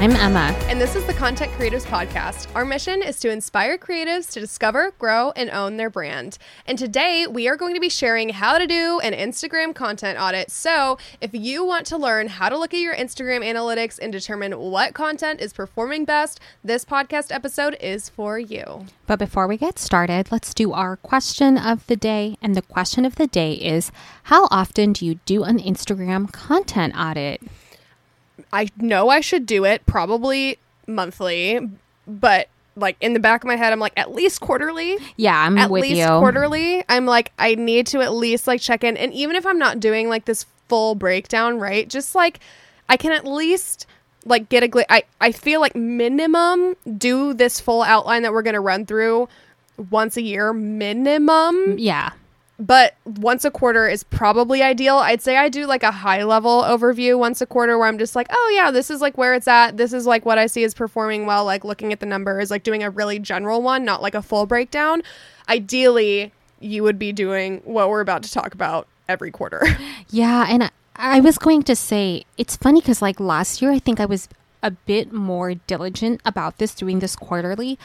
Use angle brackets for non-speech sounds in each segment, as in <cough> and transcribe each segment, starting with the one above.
I'm Emma. And this is the Content Creatives Podcast. Our mission is to inspire creatives to discover, grow, and own their brand. And today we are going to be sharing how to do an Instagram content audit. So, if you want to learn how to look at your Instagram analytics and determine what content is performing best, this podcast episode is for you. But before we get started, let's do our question of the day. And the question of the day is How often do you do an Instagram content audit? I know I should do it probably monthly, but like in the back of my head, I'm like at least quarterly. Yeah, I'm at with least you. quarterly. I'm like I need to at least like check in, and even if I'm not doing like this full breakdown, right? Just like I can at least like get a gl- I I feel like minimum do this full outline that we're gonna run through once a year minimum Yeah. But once a quarter is probably ideal. I'd say I do like a high level overview once a quarter where I'm just like, oh yeah, this is like where it's at. This is like what I see is performing well, like looking at the numbers, like doing a really general one, not like a full breakdown. Ideally, you would be doing what we're about to talk about every quarter. <laughs> Yeah. And I, I was going to say, it's funny because like last year, I think I was a bit more diligent about this, doing this quarterly.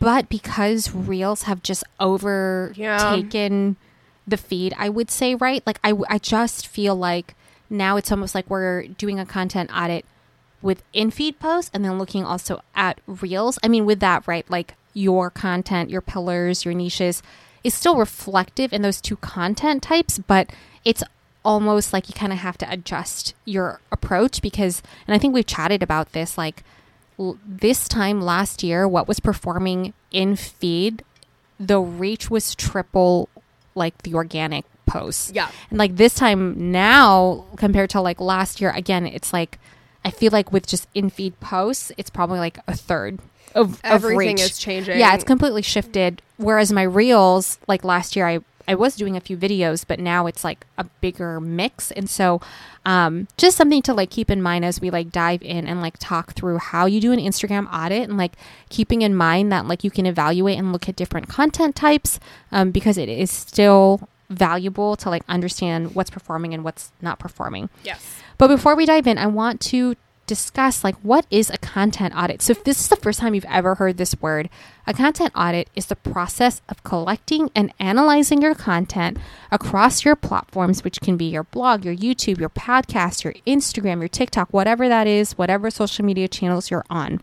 But because Reels have just overtaken the feed, I would say, right? Like, I, I just feel like now it's almost like we're doing a content audit with in feed posts and then looking also at Reels. I mean, with that, right? Like, your content, your pillars, your niches is still reflective in those two content types, but it's almost like you kind of have to adjust your approach because, and I think we've chatted about this, like l- this time last year, what was performing in feed, the reach was triple like the organic posts. Yeah. And like this time now compared to like last year, again, it's like, I feel like with just in feed posts, it's probably like a third of, of Everything reach. is changing. Yeah, it's completely shifted. Whereas my reels, like last year, I I was doing a few videos, but now it's like a bigger mix. And so, um, just something to like keep in mind as we like dive in and like talk through how you do an Instagram audit and like keeping in mind that like you can evaluate and look at different content types um, because it is still valuable to like understand what's performing and what's not performing. yes. But before we dive in, I want to discuss like what is a content audit. So if this is the first time you've ever heard this word, a content audit is the process of collecting and analyzing your content across your platforms, which can be your blog, your YouTube, your podcast, your Instagram, your TikTok, whatever that is, whatever social media channels you're on.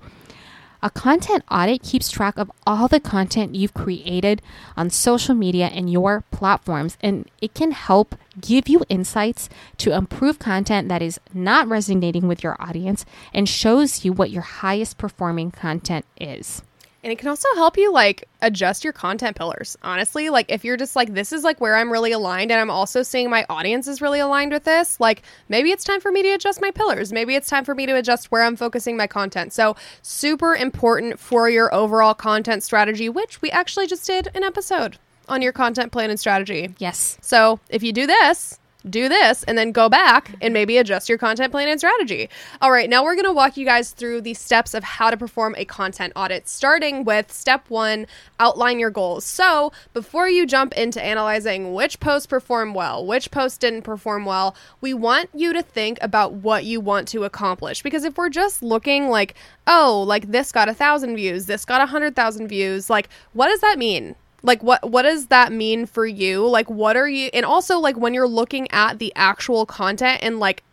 A content audit keeps track of all the content you've created on social media and your platforms, and it can help give you insights to improve content that is not resonating with your audience and shows you what your highest performing content is. And it can also help you like adjust your content pillars. Honestly, like if you're just like, this is like where I'm really aligned, and I'm also seeing my audience is really aligned with this, like maybe it's time for me to adjust my pillars. Maybe it's time for me to adjust where I'm focusing my content. So, super important for your overall content strategy, which we actually just did an episode on your content plan and strategy. Yes. So, if you do this, do this and then go back and maybe adjust your content plan and strategy. All right, now we're going to walk you guys through the steps of how to perform a content audit, starting with step one outline your goals. So, before you jump into analyzing which posts perform well, which posts didn't perform well, we want you to think about what you want to accomplish. Because if we're just looking like, oh, like this got a thousand views, this got a hundred thousand views, like, what does that mean? Like what what does that mean for you? Like what are you and also like when you're looking at the actual content and like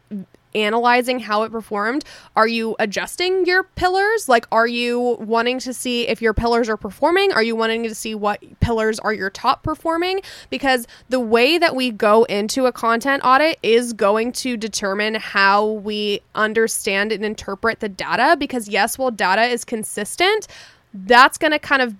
analyzing how it performed are you adjusting your pillars? Like are you wanting to see if your pillars are performing? Are you wanting to see what pillars are your top performing? Because the way that we go into a content audit is going to determine how we understand and interpret the data because yes while data is consistent that's going to kind of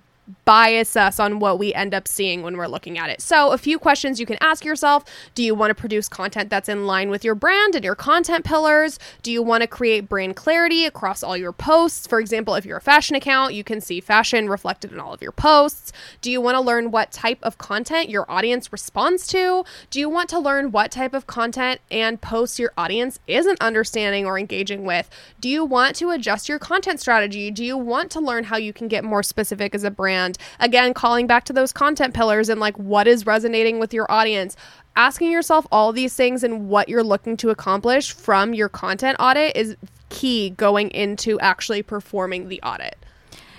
bias us on what we end up seeing when we're looking at it. So, a few questions you can ask yourself Do you want to produce content that's in line with your brand and your content pillars? Do you want to create brand clarity across all your posts? For example, if you're a fashion account, you can see fashion reflected in all of your posts. Do you want to learn what type of content your audience responds to? Do you want to learn what type of content and posts your audience isn't understanding or engaging with? Do you want to adjust your content strategy? Do you want to learn how you can get more specific as a brand? Again, calling back to those content pillars and like what is resonating with your audience. Asking yourself all these things and what you're looking to accomplish from your content audit is key going into actually performing the audit.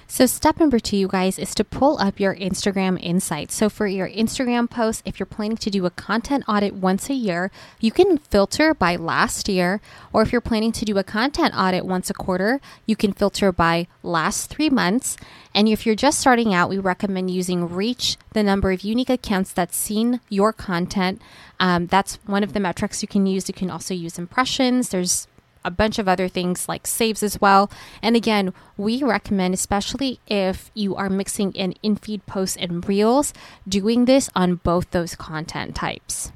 So, step number two, you guys, is to pull up your Instagram insights. So, for your Instagram posts, if you're planning to do a content audit once a year, you can filter by last year. Or if you're planning to do a content audit once a quarter, you can filter by last three months. And if you're just starting out, we recommend using Reach, the number of unique accounts that's seen your content. Um, that's one of the metrics you can use. You can also use impressions. There's a bunch of other things like saves as well. And again, we recommend, especially if you are mixing in in feed posts and reels, doing this on both those content types.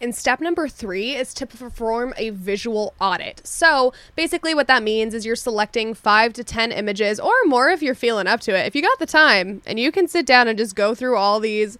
And step number three is to perform a visual audit. So basically, what that means is you're selecting five to 10 images or more if you're feeling up to it. If you got the time and you can sit down and just go through all these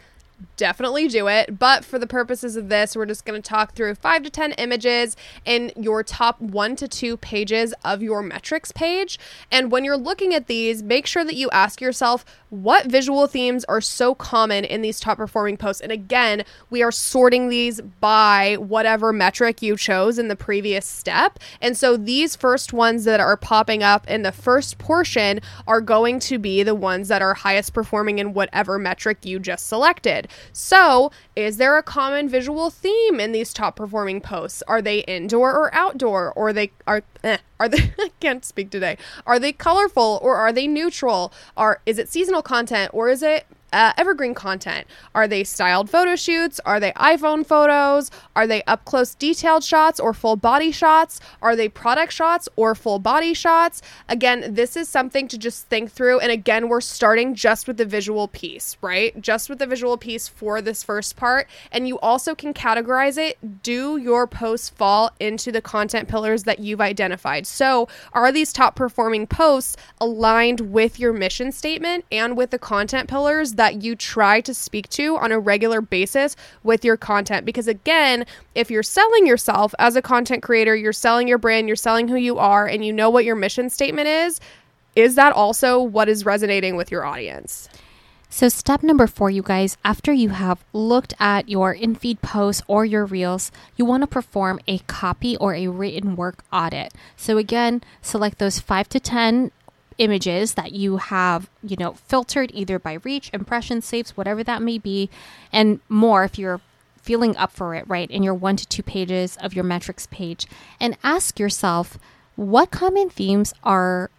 definitely do it. But for the purposes of this, we're just going to talk through five to 10 images in your top one to two pages of your metrics page. And when you're looking at these, make sure that you ask yourself what visual themes are so common in these top performing posts. And again, we are sorting these by whatever metric you chose in the previous step. And so these first ones that are popping up in the first portion are going to be the ones that are highest performing in whatever metric you just selected. So, is there a common visual theme in these top performing posts? Are they indoor or outdoor? Or they are eh, are they <laughs> I can't speak today. Are they colorful or are they neutral? Are is it seasonal content or is it uh, evergreen content? Are they styled photo shoots? Are they iPhone photos? Are they up close detailed shots or full body shots? Are they product shots or full body shots? Again, this is something to just think through. And again, we're starting just with the visual piece, right? Just with the visual piece for this first part. And you also can categorize it. Do your posts fall into the content pillars that you've identified? So, are these top performing posts aligned with your mission statement and with the content pillars that that you try to speak to on a regular basis with your content. Because again, if you're selling yourself as a content creator, you're selling your brand, you're selling who you are, and you know what your mission statement is, is that also what is resonating with your audience? So, step number four, you guys, after you have looked at your in feed posts or your reels, you want to perform a copy or a written work audit. So, again, select those five to 10 images that you have, you know, filtered either by reach, impression saves, whatever that may be, and more if you're feeling up for it, right, in your one to two pages of your metrics page. And ask yourself, what common themes are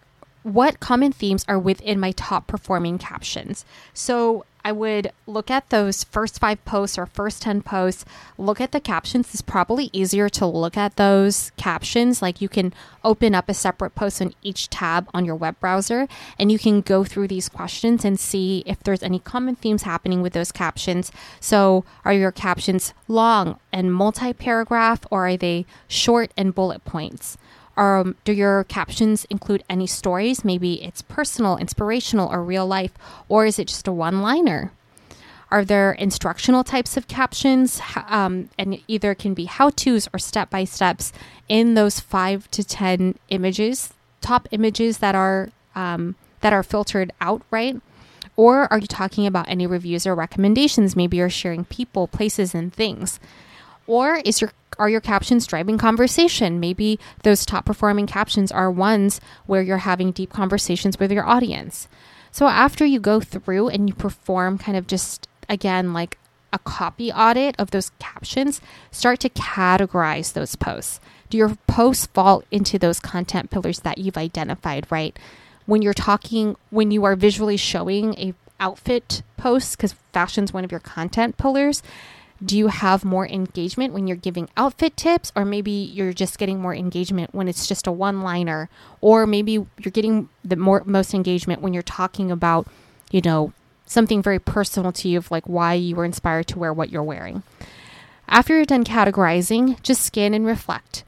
what common themes are within my top performing captions? So I would look at those first five posts or first 10 posts, look at the captions. It's probably easier to look at those captions. Like you can open up a separate post on each tab on your web browser and you can go through these questions and see if there's any common themes happening with those captions. So, are your captions long and multi paragraph or are they short and bullet points? Um, do your captions include any stories? Maybe it's personal, inspirational, or real life, or is it just a one liner? Are there instructional types of captions? Um, and either can be how to's or step by steps in those five to 10 images, top images that are, um, that are filtered out, right? Or are you talking about any reviews or recommendations? Maybe you're sharing people, places, and things. Or is your are your captions driving conversation? Maybe those top performing captions are ones where you're having deep conversations with your audience. So after you go through and you perform kind of just again like a copy audit of those captions, start to categorize those posts. Do your posts fall into those content pillars that you've identified, right? When you're talking, when you are visually showing a outfit post, because fashion's one of your content pillars, do you have more engagement when you're giving outfit tips or maybe you're just getting more engagement when it's just a one liner or maybe you're getting the more most engagement when you're talking about you know something very personal to you of like why you were inspired to wear what you're wearing. After you're done categorizing just scan and reflect.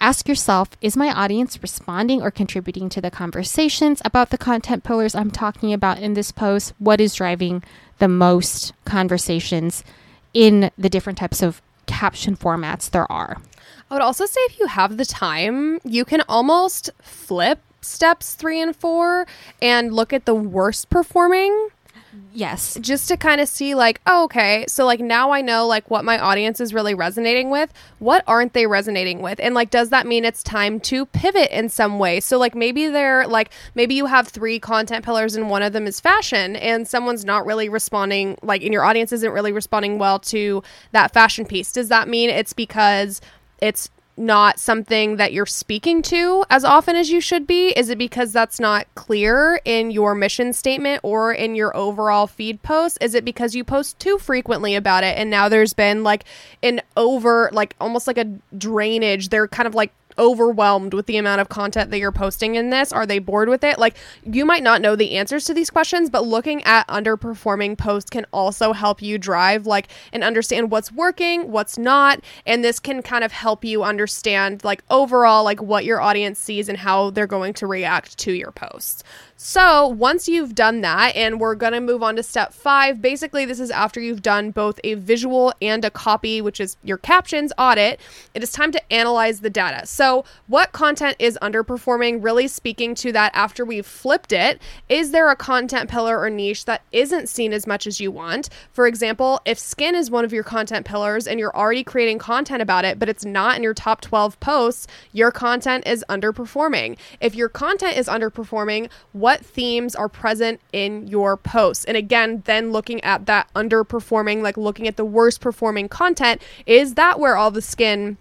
Ask yourself Is my audience responding or contributing to the conversations about the content pillars I'm talking about in this post? What is driving the most conversations in the different types of caption formats there are. I would also say if you have the time, you can almost flip steps three and four and look at the worst performing Yes. just to kind of see like oh, okay so like now i know like what my audience is really resonating with. What aren't they resonating with? And like does that mean it's time to pivot in some way? So like maybe they're like maybe you have three content pillars and one of them is fashion and someone's not really responding like and your audience isn't really responding well to that fashion piece. Does that mean it's because it's not something that you're speaking to as often as you should be? Is it because that's not clear in your mission statement or in your overall feed post? Is it because you post too frequently about it and now there's been like an over, like almost like a drainage? They're kind of like overwhelmed with the amount of content that you're posting in this? Are they bored with it? Like, you might not know the answers to these questions, but looking at underperforming posts can also help you drive, like, and understand what's working, what's not. And this can kind of help you understand, like, overall, like, what your audience sees and how they're going to react to your posts. So, once you've done that, and we're going to move on to step five, basically, this is after you've done both a visual and a copy, which is your captions audit, it is time to analyze the data. So, what content is underperforming, really speaking to that after we've flipped it? Is there a content pillar or niche that isn't seen as much as you want? For example, if skin is one of your content pillars and you're already creating content about it, but it's not in your top 12 posts, your content is underperforming. If your content is underperforming, what themes are present in your posts? And again, then looking at that underperforming, like looking at the worst performing content, is that where all the skin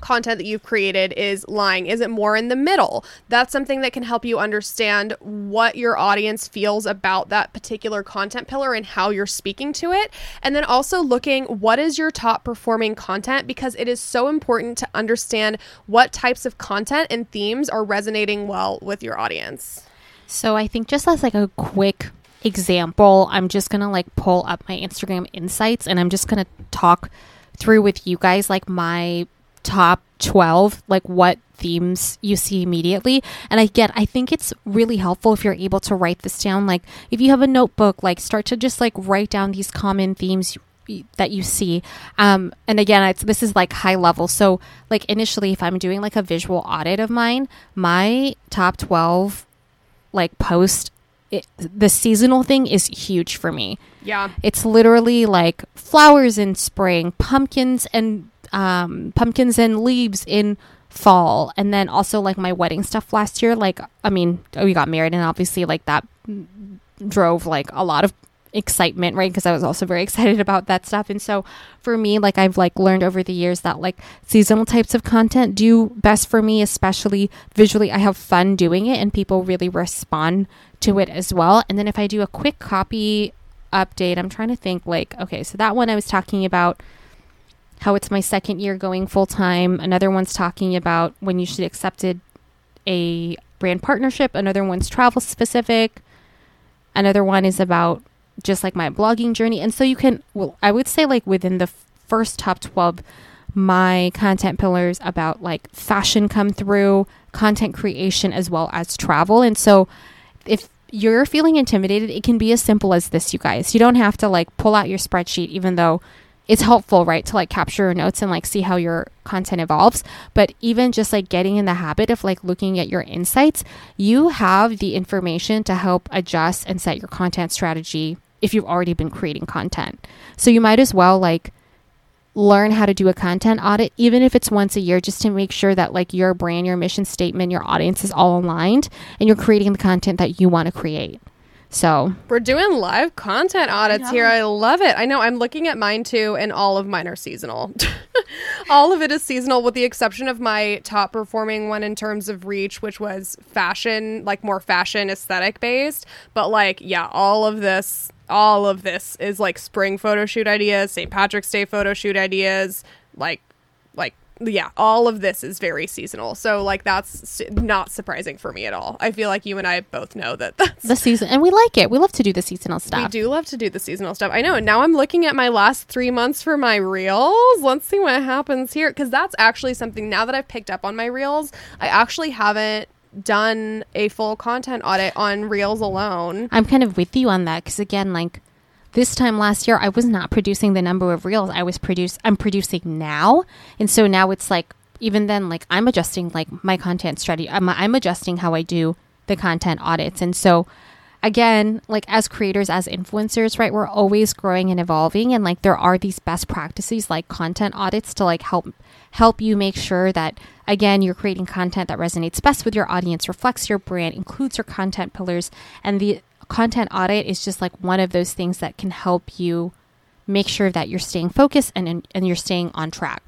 content that you've created is lying? Is it more in the middle? That's something that can help you understand what your audience feels about that particular content pillar and how you're speaking to it. And then also looking what is your top performing content because it is so important to understand what types of content and themes are resonating well with your audience. So I think just as like a quick example, I'm just gonna like pull up my Instagram insights and I'm just gonna talk through with you guys like my top 12 like what themes you see immediately. And get i think it's really helpful if you're able to write this down. Like if you have a notebook like start to just like write down these common themes that you see. Um and again it's this is like high level. So like initially if i'm doing like a visual audit of mine my top 12 like post it, the seasonal thing is huge for me Yeah. it's literally like flowers in spring, pumpkins and um, pumpkins and leaves in fall, and then also like my wedding stuff last year. Like, I mean, we got married, and obviously like that drove like a lot of excitement, right? Because I was also very <laughs> excited about that stuff. And so for me, like I've like learned over the years that like seasonal types of content do best for me, especially visually. I have fun doing it and people really respond to it as well. And then if I do a quick copy update, I'm trying to think like, okay, so that one I was talking about how it's my second year going full time. Another one's talking about when you should accepted a brand partnership. Another one's travel specific. Another one is about just like my blogging journey. And so you can, well, I would say like within the first top 12, my content pillars about like fashion come through, content creation, as well as travel. And so if you're feeling intimidated, it can be as simple as this, you guys. You don't have to like pull out your spreadsheet, even though it's helpful, right, to like capture your notes and like see how your content evolves. But even just like getting in the habit of like looking at your insights, you have the information to help adjust and set your content strategy if you've already been creating content. So you might as well like learn how to do a content audit, even if it's once a year, just to make sure that like your brand, your mission statement, your audience is all aligned and you're creating the content that you want to create. So We're doing live content audits here. I love it. I know I'm looking at mine too, and all of mine are seasonal. <laughs> all of it is seasonal, with the exception of my top performing one in terms of reach, which was fashion, like more fashion aesthetic based. But like, yeah, all of this, all of this is like spring photo shoot ideas, St. Patrick's Day photo shoot ideas, like, like yeah, all of this is very seasonal. So like that's not surprising for me at all. I feel like you and I both know that <laughs> that's the season, and we like it. We love to do the seasonal stuff. we do love to do the seasonal stuff. I know. And now I'm looking at my last three months for my reels. Let's see what happens here. Because that's actually something now that I've picked up on my reels, I actually haven't done a full content audit on reels alone. I'm kind of with you on that because again, like this time last year, I was not producing the number of reels I was produce. I'm producing now, and so now it's like even then, like I'm adjusting like my content strategy. I'm, I'm adjusting how I do the content audits, and so again, like as creators, as influencers, right, we're always growing and evolving and like there are these best practices like content audits to like help help you make sure that again you're creating content that resonates best with your audience, reflects your brand, includes your content pillars and the content audit is just like one of those things that can help you make sure that you're staying focused and and you're staying on track.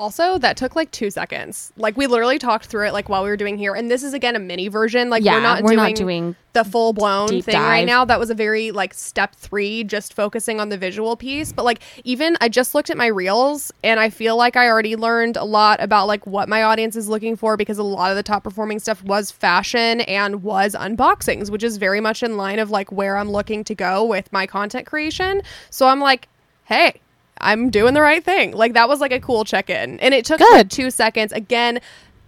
Also, that took like two seconds. Like we literally talked through it like while we were doing here, and this is again a mini version. Like Yeah, we're not we're doing, not doing the full blown thing deep right now. That was a very like step three, just focusing on the visual piece. But like even I just looked at my reels, and I feel like I already learned a lot about like what my audience is looking for because a lot of the top performing stuff was fashion and was unboxings, which is very much in line of like where I'm looking to go with my content creation. So I'm like, hey. I'm doing the right thing. Like that was like a cool check-in. And it took Good. like 2 seconds. Again,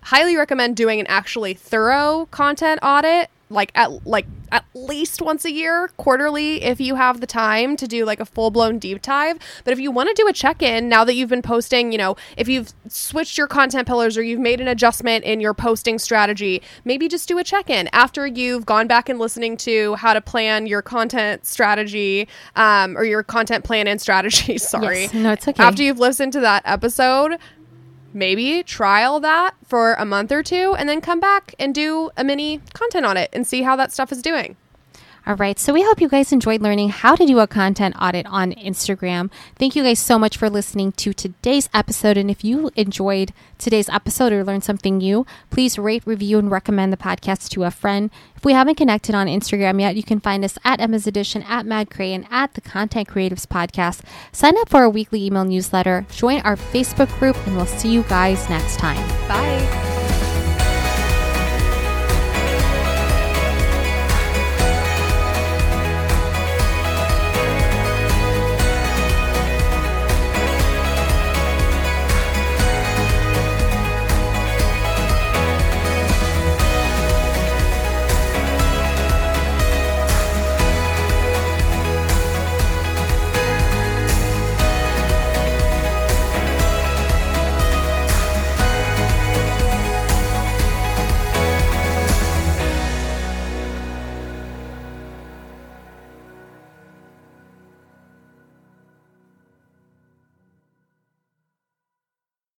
highly recommend doing an actually thorough content audit like at like at least once a year quarterly if you have the time to do like a full-blown deep dive but if you want to do a check-in now that you've been posting you know if you've switched your content pillars or you've made an adjustment in your posting strategy maybe just do a check-in after you've gone back and listening to how to plan your content strategy um, or your content plan and strategy <laughs> sorry Yes. No, it's okay. after you've listened to that episode maybe trial that for a month or two and then come back and do a mini content on it and see how that stuff is doing. All right. So we hope you guys enjoyed learning how to do a content audit on Instagram. Thank you guys so much for listening to today's episode. And if you enjoyed today's episode or learned something new, please rate, review, and recommend the podcast to a friend. If we haven't connected on Instagram yet, you can find us at Emma's Edition, at Mad Cray, and at the Content Creatives Podcast. Sign up for our weekly email newsletter, join our Facebook group, and we'll see you guys next time. Bye.